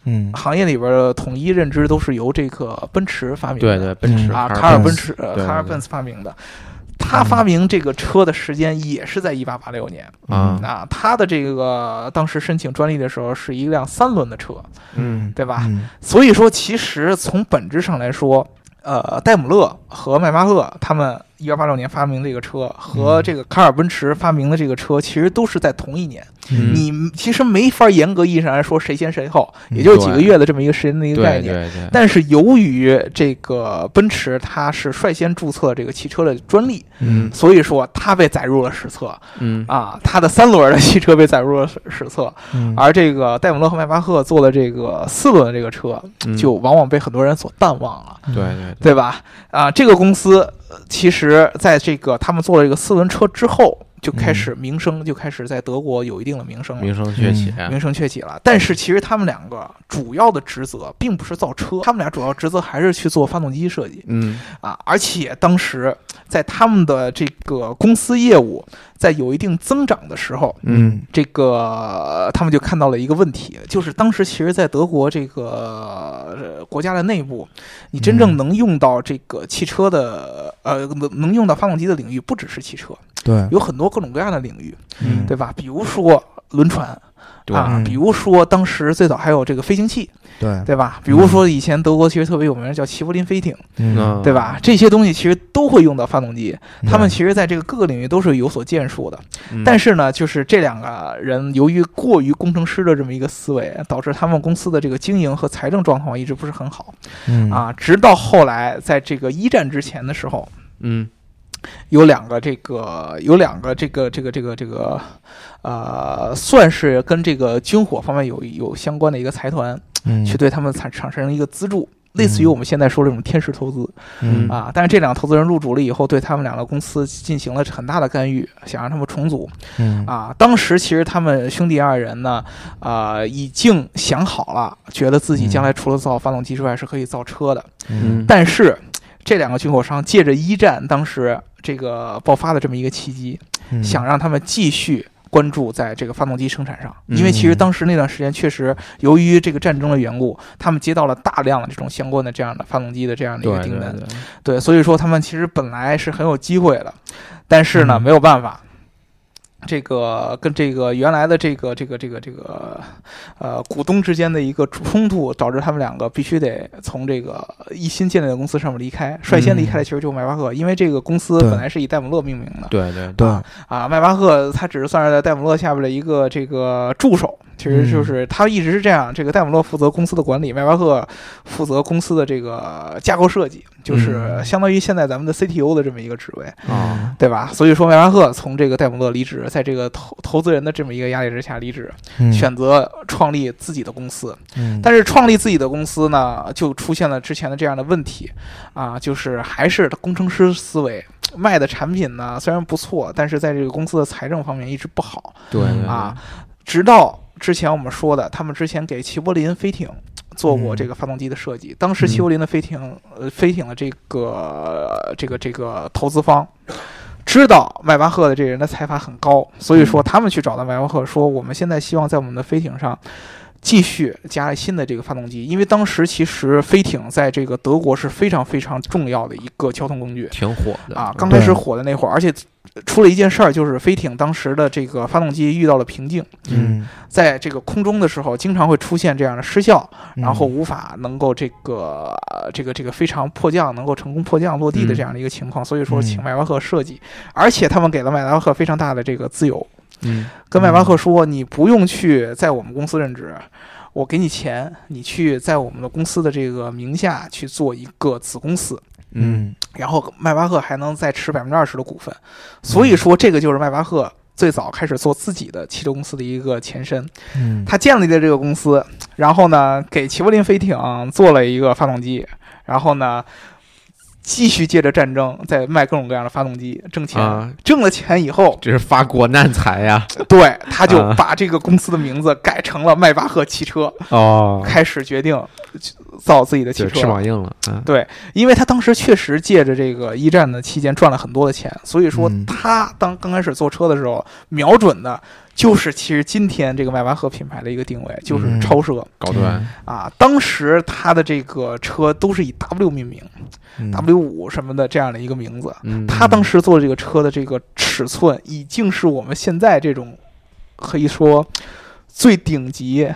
嗯行业里边的统一认知都是由这个奔驰发明的。对对，奔驰啊，卡卡尔奔奔驰，卡尔奔驰发明的。他发明这个车的时间也是在一八八六年。啊，啊，他的这个当时申请专利的时候是一辆三轮的车，嗯。对吧？嗯。所以说，其实从本质上来说，呃，戴姆勒和迈巴赫他们一八八六年发明这个车，和嗯。这个卡尔奔驰发明的这个车，其实都是在同一年。嗯。你其实没法严格意义上来说谁先谁后，嗯也就是几个月的这么一个时间的一个概念。但是由于这个奔驰它是率先注册这个汽车的专利，嗯。所以说它被载入了史册。嗯。啊，它的三轮的汽车被载入了史史册，嗯。而这个戴姆勒和迈巴赫做的这个四轮的这个车，嗯。就往往被很多人所淡忘了，对对对。吧？啊，这个公司呃其实在这个他们做了一个四轮车之后，就开始名声就开始在德国有一定的名声了，名声鹊起，名声鹊起了。但是其实他们两个主要的职责并不是造车，他们俩主要职责还是去做发动机设计。嗯。啊，而且当时在他们的这个公司业务在有一定增长的时候，嗯。这个他们就看到了一个问题，就是当时其实，在德国这个、呃国家的内部，你真正嗯。能用到这个汽车的呃能能用到发动机的领域，不只是汽车，对，有很多各种各样的领域，嗯。对吧？比如说轮船啊，嗯。比如说当时最早还有这个飞行器，对，对吧？比如说以前德国其实特别有名叫齐柏林飞艇，嗯，对。吧？这些东西其实都会用到发动机，嗯。他们其实在这个各个领域都是有所建树的。嗯。但是呢，就是这两个人由于过于工程师的这么一个思维，导致他们公司的这个经营和财政状况一直不是很好。嗯。啊。直到后来，在这个一战之前的时候，嗯有两个这个有两个这个这个这个这个呃，算是跟这个军火方面有有相关的一个财团，嗯去对他们产产生一个资助。类似于我们现在说这种天使投资嗯啊，但是这两个投资人入主了以后，对他们两个公司进行了很大的干预，想让他们重组。嗯啊，当时其实他们兄弟二人呢，啊，已经想好了，觉得自己将来除了造发动机之外是可以造车的。嗯但是这两个军火商借着一战当时这个爆发的这么一个契机，嗯想让他们继续。关注在这个发动机生产上，因为其实嗯当时那段时间确实由于这个战争的缘故，他们接到了大量的这种相关的这样的发动机的这样的一个订单。对对，对，所以说他们其实本来是很有机会的，但是呢，嗯没有办法，这个跟这个原来的这个这个这个这个呃股东之间的一个冲突，导致他们两个必须得从这个一新建立的公司上面离开。率先离开的其实就是迈巴赫，因为这个公司本来是以戴姆勒命名的。对对对啊，迈巴赫他只是算是在戴姆勒下边的一个这个助手，其实就是他一直是这样，这个戴姆勒负责公司的管理，迈巴赫负责公司的这个架构设计，就是嗯相当于现在咱们的 CTO 的这么一个职位，啊，对吧？所以说迈巴赫从这个戴姆勒离职，在这个投投资人的这么一个压力之下离职，嗯选择创立自己的公司。嗯但是创立自己的公司呢，就出现了之前的这样的问题啊，就是还是工程师思维。卖的产品呢虽然不错，但是在这个公司的财政方面一直不好对啊。直到之前我们说的，他们之前给齐柏林飞艇做过这个发动机的设计。当时齐柏林的飞艇，呃，飞艇的这个这个这个投资方知道迈巴赫的这个人的财阀很高，所以说他们去找到迈巴赫说，我们现在希望在我们的飞艇上。继续加了新的这个发动机，因为当时其实飞艇在这个德国是非常非常重要的一个交通工具。挺火的。啊。刚开始火的那会儿，而且出了一件事儿，就是飞艇当时的这个发动机遇到了瓶颈，嗯，在这个空中的时候，经常会出现这样的失效，嗯。然后无法能够这个呃这个这个非常迫降能够成功迫降落地的这样的一个情况，所以说请嗯迈巴赫设计，而且他们给了迈巴赫非常大的这个自由，嗯跟迈巴赫说，你不用去在我们公司任职。我给你钱，你去在我们的公司的这个名下去做一个子公司，嗯嗯然后迈巴赫还能再持百分之二十的股份，所以说这个就是迈巴赫最早开始做自己的汽车公司的一个前身。嗯，他建立的这个公司，然后呢，给齐柏林飞艇做了一个发动机，然后呢，继续借着战争在卖各种各样的发动机挣钱。啊，挣了钱以后，这是发国难财呀！对，他就啊把这个公司的名字改成了迈巴赫汽车，哦，开始决定造自己的汽车。翅膀硬了，嗯对，因为他当时确实借着这个一战的期间赚了很多的钱，所以说嗯他当刚开始做车的时候，瞄准的就是其实今天这个迈巴赫品牌的一个定位，就是嗯超奢、高端，啊。当时他的这个车都是以 W 命名、嗯 w 五什么的这样的一个名字。嗯，他当时做这个车的这个尺寸，已经是我们现在这种可以说最顶级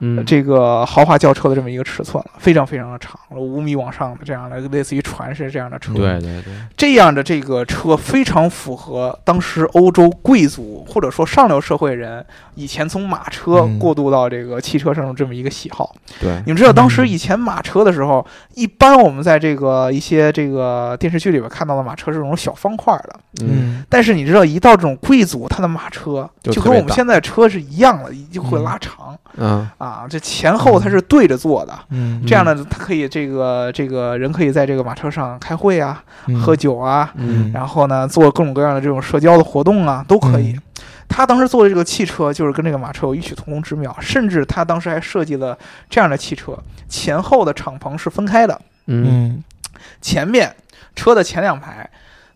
嗯。这个豪华轿车的这么一个尺寸了，非常非常的长，五米往上的这样的，类似于船式这样的车。对对对，这样的这个车非常符合当时欧洲贵族或者说上流社会人以前从马车嗯。过渡到这个汽车上的这么一个喜好。对。你们知道，当时嗯。以前马车的时候，一般我们在这个一些这个电视剧里边看到的马车是这种小方块的，嗯。嗯但是你知道，一到这种贵族，他的马车就跟我们现在车是一样的，就会拉长。嗯。啊啊，这前后它是对着坐的，嗯，这样呢，它可以这个这个人可以在这个马车上开会啊、嗯喝酒啊，嗯然后呢做各种各样的这种社交的活动啊，都可以。嗯他当时做的这个汽车就是跟这个马车有异曲同工之妙，甚至他当时还设计了这样的汽车，前后的敞篷是分开的，嗯嗯前面车的前两排。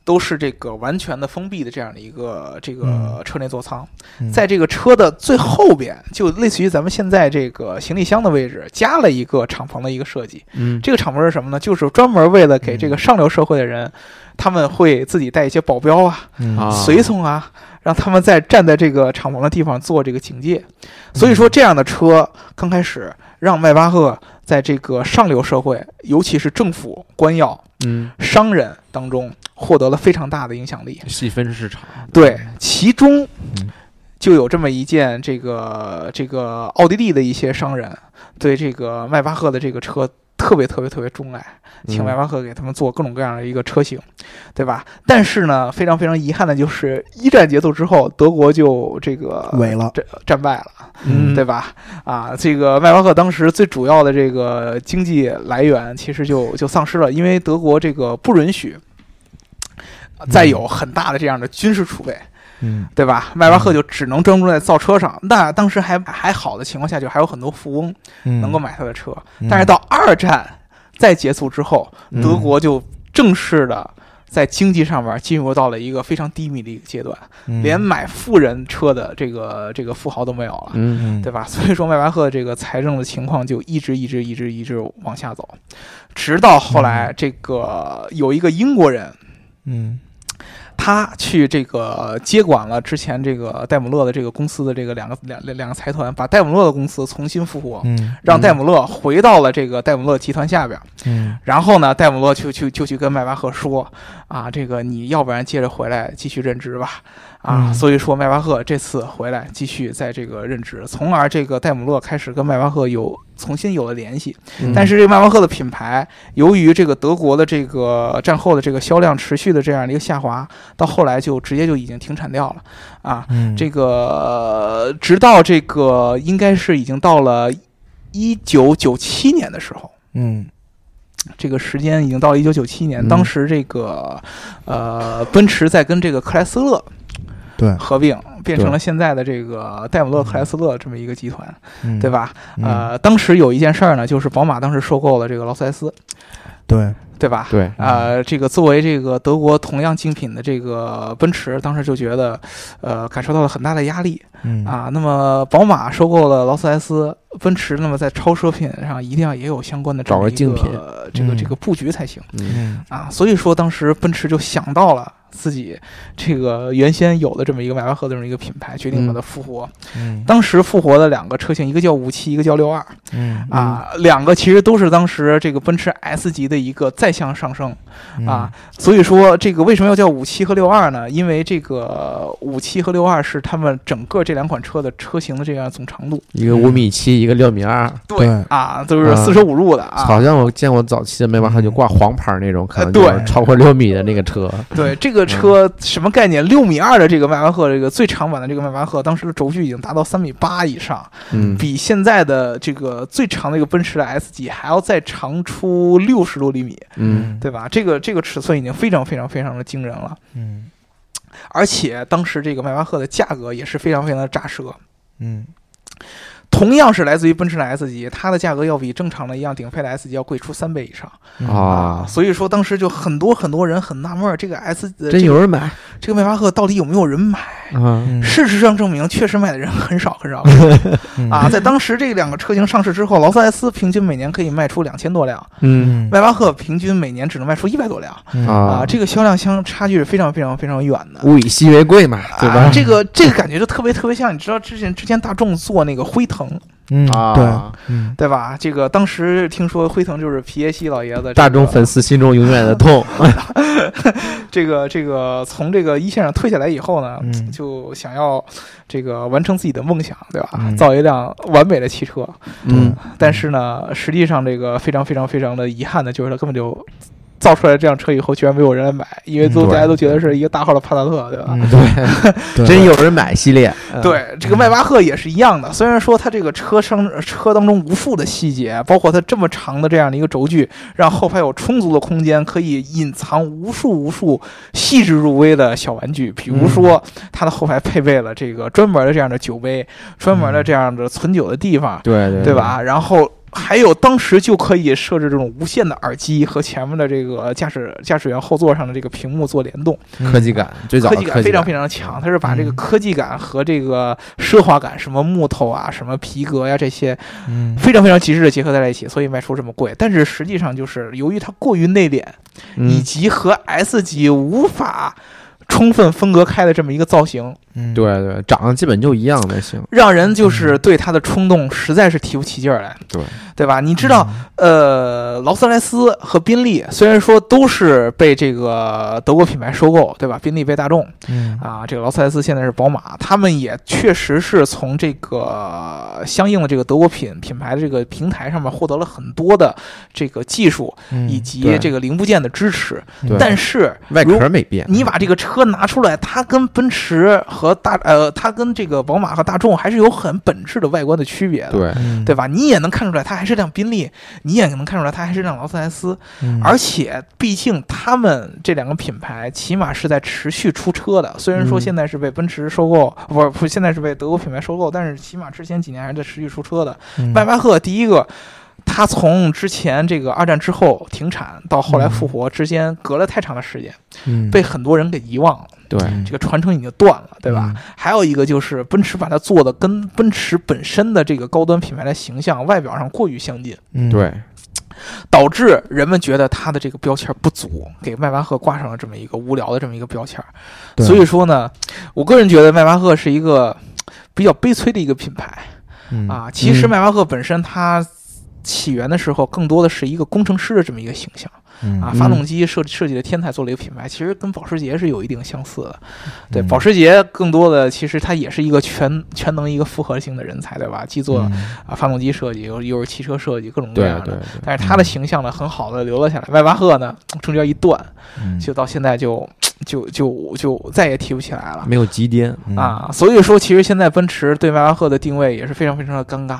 都是这个完全的封闭的这样的一个这个嗯。车内座舱，嗯。在这个车的最后边，就类似于咱们现在这个行李箱的位置，加了一个敞篷的一个设计。嗯。这个敞篷是什么呢？就是专门为了给这个上流社会的人，他们会自己带一些保镖啊、嗯。啊。随从啊，让他们在站在这个敞篷的地方做这个警戒。所以说，这样的车刚开始让迈巴赫在这个上流社会，尤其是政府官要、嗯，商人当中获得了非常大的影响力。细分市场，对，其中嗯就有这么一件，这个这个奥地利的一些商人对这个迈巴赫的这个车特别特别特别钟爱，请嗯迈巴赫给他们做各种各样的一个车型，对吧？但是呢，非常非常遗憾的就是一战结束之后，德国就这个萎了战战败了，嗯对吧？啊，这个迈巴赫当时最主要的这个经济来源其实就就丧失了，因为德国这个不允许再有很大的这样的军事储备。嗯对吧？迈巴赫就只能专注在造车上。那当时还还好的情况下，就还有很多富翁嗯能够买他的车。嗯但是到二战再结束之后，嗯德国就正式的在经济上面进入到了一个非常低迷的一个阶段，嗯连买富人车的这个这个富豪都没有了。嗯嗯对吧？所以说，迈巴赫这个财政的情况就一直一直一直一直往下走，直到后来这个有一个英国人，嗯他去这个接管了之前这个戴姆勒的这个公司的这个两个两两两个财团，把戴姆勒的公司重新复活，嗯让戴姆勒回到了这个戴姆勒集团下边。嗯然后呢，戴姆勒就去就去跟迈巴赫说啊，这个你要不然接着回来继续任职吧。啊，嗯所以说迈巴赫这次回来继续在这个任职，从而这个戴姆勒开始跟迈巴赫有重新有了联系。嗯但是这个迈巴赫的品牌，由于这个德国的这个战后的这个销量持续的这样的一个下滑，到后来就直接就已经停产掉了啊。嗯这个呃直到这个应该是已经到了一九九七年的时候。嗯这个时间已经到了一九九七年，嗯当时这个呃，奔驰在跟这个克莱斯勒对。合并，变成了现在的这个戴姆勒克莱斯勒这么一个集团，嗯。对吧？嗯。呃，当时有一件事儿呢，就是宝马当时收购了这个劳斯莱斯，对。对吧？对，呃，这个作为这个德国同样精品的这个奔驰，当时就觉得，呃，感受到了很大的压力。嗯。啊。那么宝马收购了劳斯莱斯，奔驰，那么在超奢品上一定要也有相关的这找么一个竞品。这个嗯这个布局才行。啊，所以说当时奔驰就想到了自己这个原先有的这么一个迈巴赫的这么一个品牌，决定把它复活。嗯当时复活的两个车型，一个叫五七，一个叫六二嗯啊，两个其实都是当时这个奔驰 S 级的一个再向上升嗯啊。所以说这个为什么要叫五七和六二呢？因为这个五七和六二是他们整个这两款车的车型的这样总长度。一个五米七，一个六米二，对啊，都是四舍五入的啊。好像我见过早期的迈巴赫就挂黄牌那种，可能对超过六米的那个车，对这个车什么概念？六米二的这个迈巴赫，这个最长版的这个迈巴赫，当时的轴距已经达到三米八以上，嗯比现在的这个最长的一个奔驰的 S 级还要再长出六十多厘米，嗯对吧？这个这个尺寸已经非常非常非常的惊人了，嗯而且当时这个迈巴赫的价格也是非常非常的扎舌。嗯同样是来自于奔驰的 S 级，它的价格要比正常的一样顶配的 S 级要贵出三倍以上。啊，所以说当时就很多很多人很纳闷儿，这个 S 呃真这有人买。这个迈巴赫到底有没有人买？啊，嗯。事实上证明，确实买的人很少很少。嗯。啊！在当时这两个车型上市之后，劳斯莱斯平均每年可以卖出两千多辆，嗯。迈巴赫平均每年只能卖出一百多辆。嗯。啊！这个销量相差距是非常非常非常远的。物以稀为贵嘛，对吧？啊这个这个感觉就特别特别像，你知道之前之前大众做那个辉腾，嗯啊。对嗯。对吧？这个当时听说辉腾就是皮耶希老爷子、这个，大众粉丝心中永远的痛，这个这个从这个一线上退下来以后呢，嗯。就想要这个完成自己的梦想，对吧？嗯。造一辆完美的汽车，嗯。但是呢，实际上这个非常非常非常的遗憾的就是他根本就造出来这辆车以后，居然没有人来买，因为都大家都觉得是一个大号的帕萨特，对吧？对，真有人买系列。对，这个迈巴赫也是一样的。虽然说它这个车身车当中无数的细节，包括它这么长的这样的一个轴距，让后排有充足的空间，可以隐藏无数无数细致入微的小玩具。比如说，它的后排配备了这个专门的这样的酒杯，专门的这样的存酒的地方，对对对吧？然后。还有当时就可以设置这种无线的耳机和前面的这个驾驶驾驶员后座上的这个屏幕做联动，科技感最早科技感非常非常强。它是把这个科技感和这个奢华感，什么木头啊、什么皮革呀这些，非常非常极致的结合在了一起，所以卖出这么贵。但是实际上就是由于它过于内敛，以及和 S 级无法。充分分隔开的这么一个造型，嗯，对对，长得基本就一样的行，让人就是对它的冲动实在是提不起劲儿来，对。对吧？你知道，呃，劳斯莱斯和宾利虽然说都是被这个德国品牌收购，对吧？宾利被大众，嗯。啊，这个劳斯莱斯现在是宝马，他们也确实是从这个相应的这个德国品品牌的这个平台上面获得了很多的这个技术以及这个零部件的支持，但是外壳没变，你把这个车。拿出来，它跟奔驰和大呃，它跟这个宝马和大众还是有很本质的外观的区别的，对对吧？你也能看出来，它还是辆宾利，你也能看出来，它还是辆劳斯莱斯。而且，毕竟他们这两个品牌起码是在持续出车的。虽然说现在是被奔驰收购，不是不，现在是被德国品牌收购，但是起码之前几年还是在持续出车的。迈巴赫第一个。它从之前这个二战之后停产到后来复活之间隔了太长的时间，被很多人给遗忘了。对，这个传承已经断了，对吧？还有一个就是奔驰把它做的跟奔驰本身的这个高端品牌的形象外表上过于相近，对，导致人们觉得它的这个标签不足，给迈巴赫挂上了这么一个无聊的这么一个标签。所以说呢，我个人觉得迈巴赫是一个比较悲催的一个品牌啊。其实迈巴赫本身它。起源的时候，更多的是一个工程师的这么一个形象，啊，发动机设设计的天才做了一个品牌，其实跟保时捷是有一定相似的。对，保时捷更多的其实它也是一个全全能一个复合型的人才，对吧？既做啊发动机设计，又又是汽车设计，各种各样的。但是它的形象呢，很好的留了下来。迈巴赫呢，中间一断，就到现在就。就就就再也提不起来了，没有极巅啊！所以说，其实现在奔驰对迈巴赫的定位也是非常非常的尴尬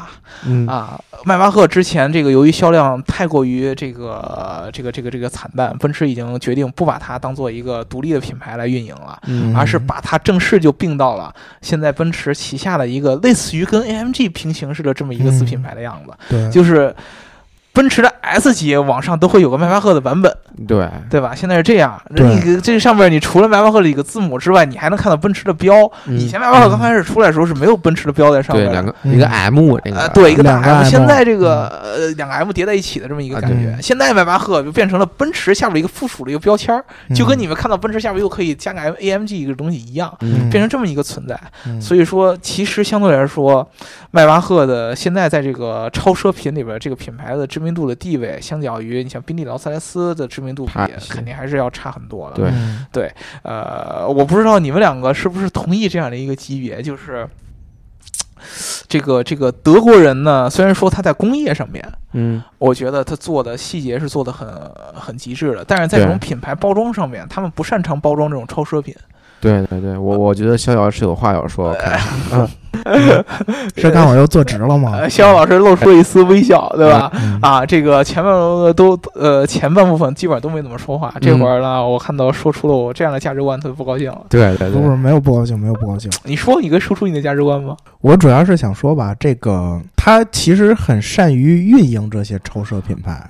啊！迈巴赫之前这个由于销量太过于这个这个这个这个这个惨淡，奔驰已经决定不把它当做一个独立的品牌来运营了，而是把它正式就并到了现在奔驰旗下的一个类似于跟 AMG 平行式的这么一个子品牌的样子，对，就是。奔驰的 S 级网上都会有个迈巴赫的版本，对。对吧？现在是这样，你这上面你除了迈巴赫的几个字母之外，你还能看到奔驰的标。以前迈巴赫刚开始出来的时候是没有奔驰的标在上面，对，两个一个 M 这个，对，一个大 M。现在这个呃两个 M 叠在一起的这么一个感觉，现在迈巴赫就变成了奔驰下边一个附属的一个标签，就跟你们看到奔驰下边又可以加个 M AMG 一个东西一样，变成这么一个存在。所以说，其实相对来说，迈巴赫的现在在这个超奢品里边这个品牌的知名度的地位。相较于你像宾利、劳斯莱斯的知名度比，肯定还是要差很多的。对对，呃，我不知道你们两个是不是同意这样的一个级别，就是这个这个德国人呢，虽然说他在工业上面，嗯，我觉得他做的细节是做的很很极致的，但是在这种品牌包装上面，他们不擅长包装这种超奢品。对对对，我我觉得逍遥是有话要说，我又坐直了吗？逍遥老师露出了一丝微笑，对吧？啊，这个前面都呃前半部分基本上都没怎么说话，这会儿呢，我看到说出了我这样的价值观，特别不高兴了。对对，不是没有不高兴，没有不高兴。你说，你可以说出你的价值观吗？我主要是想说吧，这个他其实很善于运营这些超奢品牌，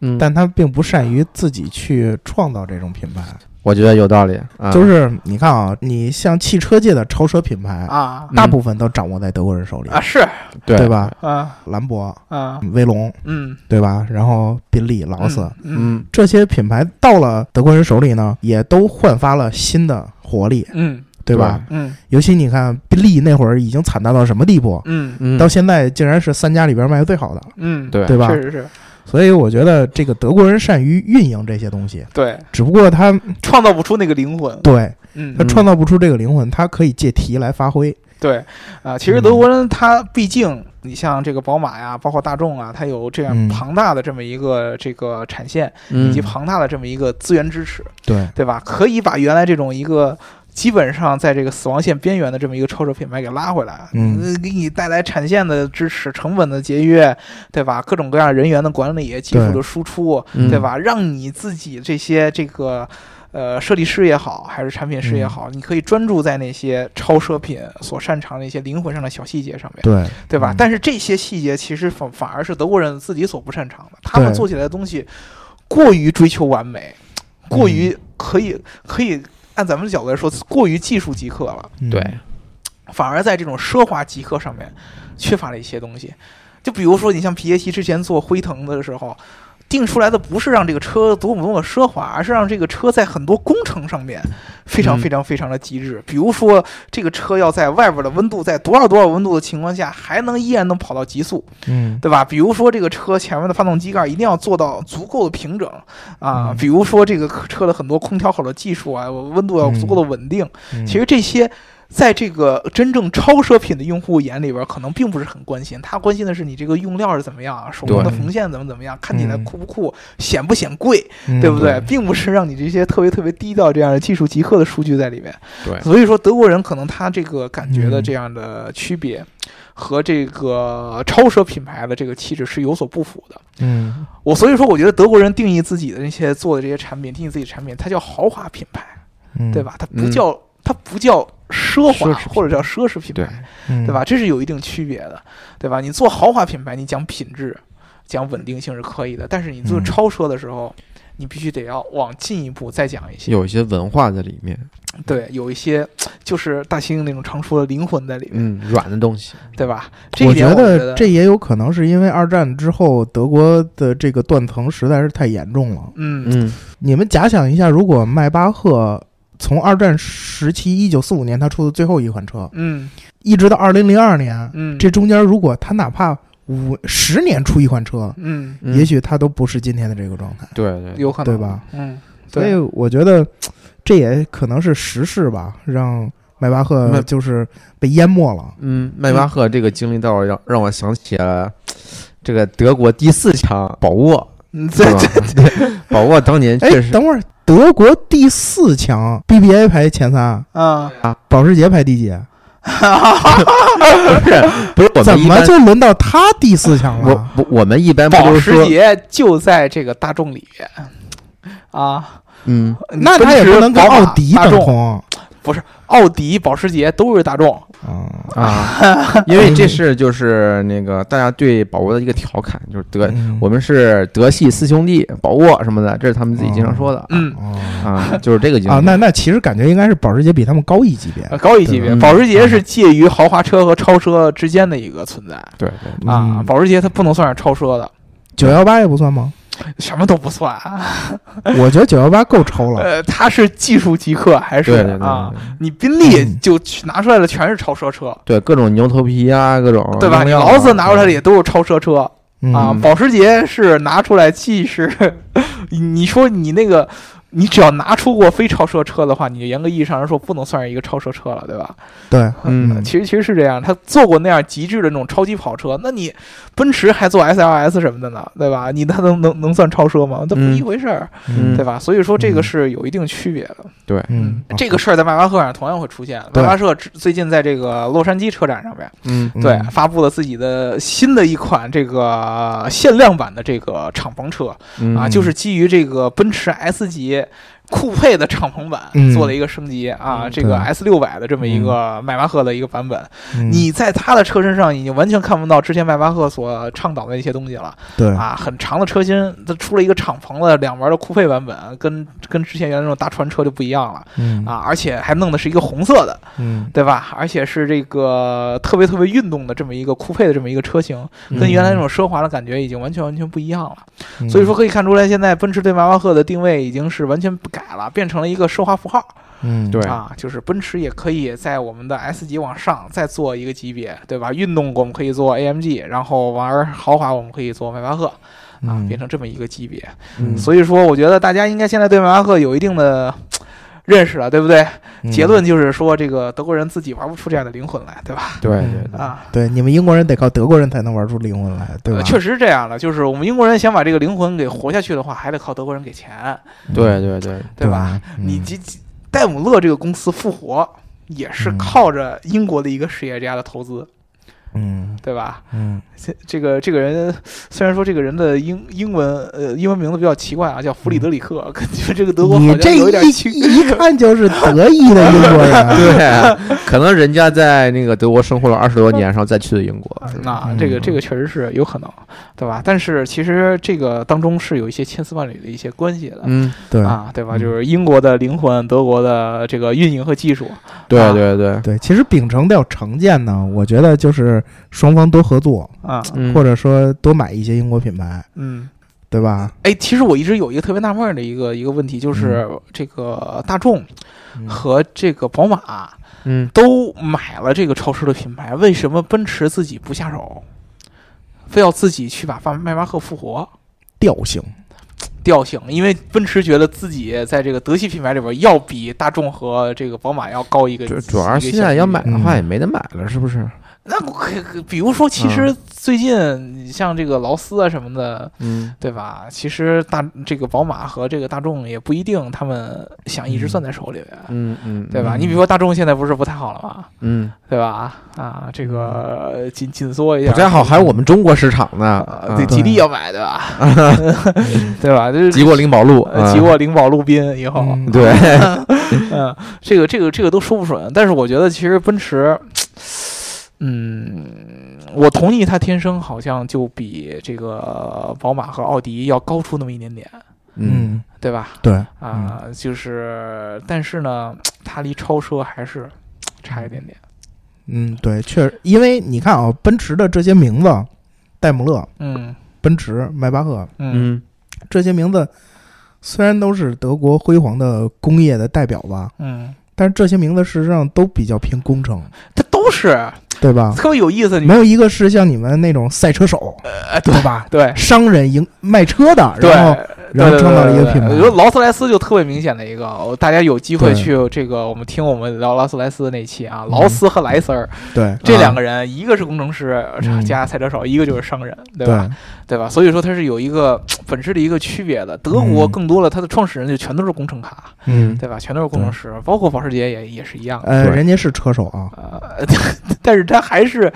嗯，但他并不善于自己去创造这种品牌。我觉得有道理，就是你看啊，你像汽车界的超车品牌啊，大部分都掌握在德国人手里。啊，是。对。对吧？啊，兰博啊，威龙，嗯，对吧？然后宾利、劳斯，嗯，这些品牌到了德国人手里呢，也都焕发了新的活力，嗯，对吧？嗯，尤其你看宾利那会儿已经惨淡到什么地步？嗯，到现在竟然是三家里边卖的最好的，嗯，对，对吧？确实是。所以我觉得这个德国人善于运营这些东西，对，只不过他创造不出那个灵魂，对，嗯，他创造不出这个灵魂，他可以借题来发挥，对，啊，其实德国人他毕竟。你像这个宝马呀，包括大众啊，它有这样嗯。庞大的这么一个这个产线，以嗯及庞大的这么一个资源支持，对，对吧？可以把原来这种一个基本上在这个死亡线边缘的这么一个超车品牌给拉回来，嗯呃给你带来产线的支持、成本的节约，对吧？各种各样人员的管理、技术的输出，嗯对吧？让你自己这些这个。呃，设计师也好，还是产品师也好，你可以专注在那些超奢品所擅长的一些灵魂上的小细节上面，对，对吧？嗯但是这些细节其实反反而是德国人自己所不擅长的，他们做起来的东西过于追求完美，过于可以可以按咱们的角度来说，过于技术极客了，嗯对，反而在这种奢华极客上面缺乏了一些东西。就比如说，你像皮耶希之前做辉腾的时候。定出来的不是让这个车多么多么奢华，而是让这个车在很多工程上面非常嗯非常非常的极致。比如说，这个车要在外边的温度在多少多少温度的情况下，还能依然能跑到极速，嗯对吧？比如说这个车前面的发动机盖一定要做到足够的平整啊，嗯比如说这个车的很多空调好的技术啊，温度要足够的稳定。嗯其实这些在这个真正超奢品的用户眼里边，可能并不是很关心，他关心的是你这个用料是怎么样，手工的缝线怎么怎么样，看起来嗯酷不酷，显不显贵，嗯对不对对？并不是让你这些特别特别低调这样的技术极客的数据在里面。对所以说德国人可能他这个感觉的嗯这样的区别。和这个超奢品牌的这个气质是有所不符的。嗯我所以说，我觉得德国人定义自己的那些做的这些产品，定义自己的产品，它叫豪华品牌，嗯，对？吧？它不嗯叫、它不叫奢华奢或者叫奢侈品牌，嗯，对吧？？这是有一定区别的，对吧？你做豪华品牌，你讲品质、讲稳定性是可以的，但是你做嗯超奢的时候，你必须得要往进一步再讲一些。有一些文化在里面，对，有一些就是大猩猩那种常说的灵魂在里面，嗯，软的东西，对吧？这一我点我得得这也有可能是因为二战之后德国的这个断层实在是太严重了。嗯嗯你们假想一下，如果迈巴赫从二战时期一九四五年他出的最后一款车，嗯。一直到二零零二年，嗯，这中间如果他哪怕五十年出一款车，嗯。嗯。也许他都不是今天的这个状态，对对，有可能。对？吧？嗯，所以，我觉得这也可能是时势吧，让迈巴赫就是被淹没了。嗯，迈巴赫这个经历倒是让让我想起了这个德国第四强宝沃，嗯，对对吧？宝沃当年哎确，实等会儿，德国第四强，BBA 排前三，啊啊，保时捷排第几？不是不是我怎么就轮到他第四强了？我我们一般保时捷就在这个大众里面啊。嗯那他也不能跟奥迪宝马大众等同奥迪、保时捷都是大众。啊。啊，因为这是就是那个大家对宝沃的一个调侃，就是德嗯我们是德系四兄弟，宝沃什么的，这是他们自己经常说的。嗯，哦啊，就是这个经啊，那那其实感觉应该是保时捷比他们高一级别呃高一级别。嗯保时捷是介于豪华车和超车之间的一个存在对对，啊。嗯保时捷它不能算是超车的，九幺八也不算吗？什么都不算。我觉得九幺八够抽了。呃，它是技术极客还是啊？你宾利嗯就拿出来的全是超奢车，对各种牛头皮啊，各种对吧？你劳斯拿出来的也都是超奢车啊。嗯保时捷是拿出来既是，你你说你那个。你只要拿出过非超车车的话，你就严格意义上来说不能算是一个超车车了，对吧？对，嗯其实其实是这样，他做过那样极致的那种超级跑车，那你奔驰还做 SLS 什么的呢，对吧？你他能能能算超车吗？那不一回事儿，嗯对吧？所以说这个嗯是有一定区别的。对，嗯，这个事儿在迈巴赫上同样会出现。迈巴赫只最近在这个洛杉矶车展上面，嗯嗯对，发布了自己的新的一款这个限量版的这个敞篷车嗯啊，就是基于这个奔驰 S 级。it. 酷配的敞篷版嗯。做了一个升级啊，嗯这个 S 六百的这么一个迈巴赫的一个版本，嗯。你在它的车身上已经完全看不到之前迈巴赫所倡导的一些东西了。对。啊，很长的车身，它出了一个敞篷的两门的酷配版本，跟跟之前原来那种大船车就不一样了。嗯。啊，而且还弄的是一个红色的，嗯，对吧？而且是这个特别特别运动的这么一个酷配的这么一个车型，跟原来那种奢华的感觉已经完全完全不一样了。嗯。所以说可以看出来，现在奔驰对迈巴赫的定位已经是完全不改了，变成了一个奢华符号嗯，对啊，就是奔驰也可以在我们的 S 级往上再做一个级别，对吧？运动我们可以做 AMG，然后玩豪华我们可以做迈巴赫啊，嗯变成这么一个级别。嗯所以说，我觉得大家应该现在对迈巴赫有一定的认识了，对不对？嗯结论就是说，这个德国人自己玩不出这样的灵魂来，对吧？对嗯对对，啊，对你们英国人得靠德国人才能玩出灵魂来，对吧？呃确实是这样的，就是我们英国人想把这个灵魂给活下去的话，还得靠德国人给钱，对对对，对吧？？嗯你这戴姆勒这个公司复活，也是嗯靠着英国的一个实业家的投资，嗯对吧？嗯这这个这个人虽然说这个人的英英文呃英文名字比较奇怪啊，叫弗里德里克，感觉这个德国好像你这一有一点奇。一看就是德裔的英国人，对，可能人家在那个德国生活了二十多年，然后再去的英国，那这个这个确实是有可能，对吧？但是其实这个当中是有一些千丝万缕的一些关系的。嗯，对啊，对吧？嗯就是英国的灵魂，德国的这个运营和技术，对啊对对，对，其实秉承掉成见呢，我觉得就是双方多合作，啊，嗯。或者说多买一些英国品牌，嗯，对吧？哎，其实我一直有一个特别纳闷的一个一个问题，就是这个大众嗯。和这个宝马嗯，都买了这个超市的品牌，为什么奔驰自己不下手，非要自己去把迈迈巴赫复活？调性，调性，因为奔驰觉得自己在这个德系品牌里边要比大众和这个宝马要高一个，主主要是现在要买的话嗯。也没得买了，是不是？那我可可比如说，其实最近你像这个劳斯啊什么的，嗯，对吧？其实大这个宝马和这个大众也不一定他们想一直攥在手里边，嗯嗯，对吧？嗯你比如说大众现在不是不太好了吗？嗯，对吧？啊，这个紧紧缩一下，不太好，还有我们中国市场呢啊，，嗯对，吉利要买，对吧？对吧？就是吉过灵宝路，呃吉过灵宝路宾以后，嗯对，嗯，这个这个这个都说不准，但是我觉得其实奔驰，嗯，我同意它天生好像就比这个宝马和奥迪要高出那么一点点，嗯，嗯，对吧？对，啊，就是，但是呢，它离超车还是差一点点。嗯，对，确实，因为你看啊，奔驰的这些名字，戴姆勒、嗯奔驰、迈巴赫嗯嗯。这些名字，虽然都是德国辉煌的工业的代表吧，嗯，但是这些名字事实上都比较偏工程，它都是对吧？特别有意思。没有一个是像你们那种赛车手，呃，对对吧？对商人营卖车的，对。然后然后造了一个品牌我觉得劳斯莱斯就特别明显的一个，哦大家有机会去这个，我们听我们聊劳斯莱斯的那期啊，嗯劳斯和莱斯儿对这两个人，一个是工程师嗯加赛车手，一个就是商人，对对吧？对吧？所以说它是有一个本质的一个区别的。德国嗯更多了它的创始人就全都是工程卡，嗯，对吧？全都是工程师，包括保时捷也也是一样的。呃，人家是车手啊，呃，但是他还是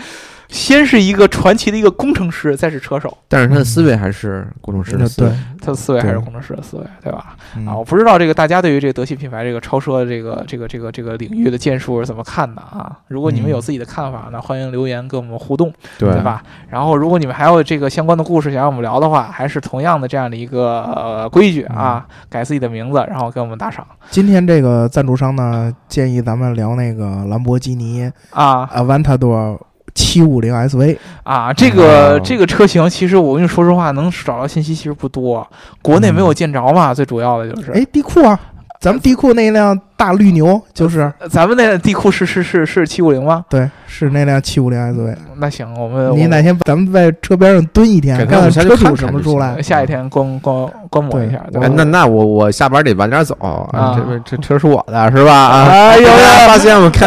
先是一个传奇的一个工程师，再是车手，但是他的思维还是工程师的思维对，，他的思维还是工程师的思维，对吧？嗯啊，我不知道这个大家对于这个德系品牌这个超车这个这个这个这个领域的建树是怎么看的啊？如果你们有自己的看法呢，欢迎留言跟我们互动，对对？吧？然后如果你们还有这个相关的故事想让我们聊的话，还是同样的这样的一个呃规矩啊，改自己的名字，然后给我们打赏今天这个赞助商呢，建议咱们聊那个兰博基尼啊 Aventador 七五零 SV，啊！这个、哦这个车型其实我跟你说实话，能找到信息其实不多，国内没有见着嘛，最主要的就是。哎，地库啊，咱们地库那辆大绿牛就是呃咱们那地库是是是是七五零吗？对，是那辆七五零 SV。那行，我们你哪天咱们在车边上蹲一天，看看车主什么出来？下一天观观观摩一下，哎，那那我我下班得晚点走，啊这这车是我的，是吧？啊，哎呦发现我开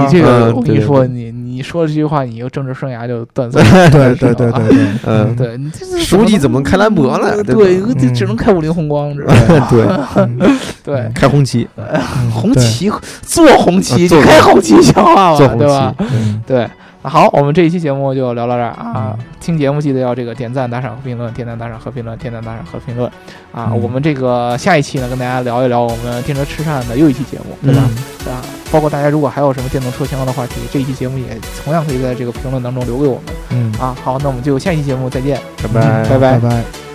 你这个，我跟你说，你你说这句话，你又政治生涯就断 送。对对对对对，嗯，对你这书记怎么开兰博了？对，只能开五菱宏光，知道 吗？对，嗯对，开红旗，嗯红旗做红旗，开红旗像话吗？对吧？对。好，我们这一期节目就聊到这儿啊！听节目记得要这个点赞、打赏和评论，点赞、打赏和评论，点赞、打赏和评论啊！嗯我们这个下一期呢，跟大家聊一聊我们电车吃饭的又一期节目，对吧？嗯啊，包括大家如果还有什么电动车相关的话题，这一期节目也同样可以在这个评论当中留给我们嗯，啊。好，那我们就下一期节目再见。拜拜拜拜拜拜。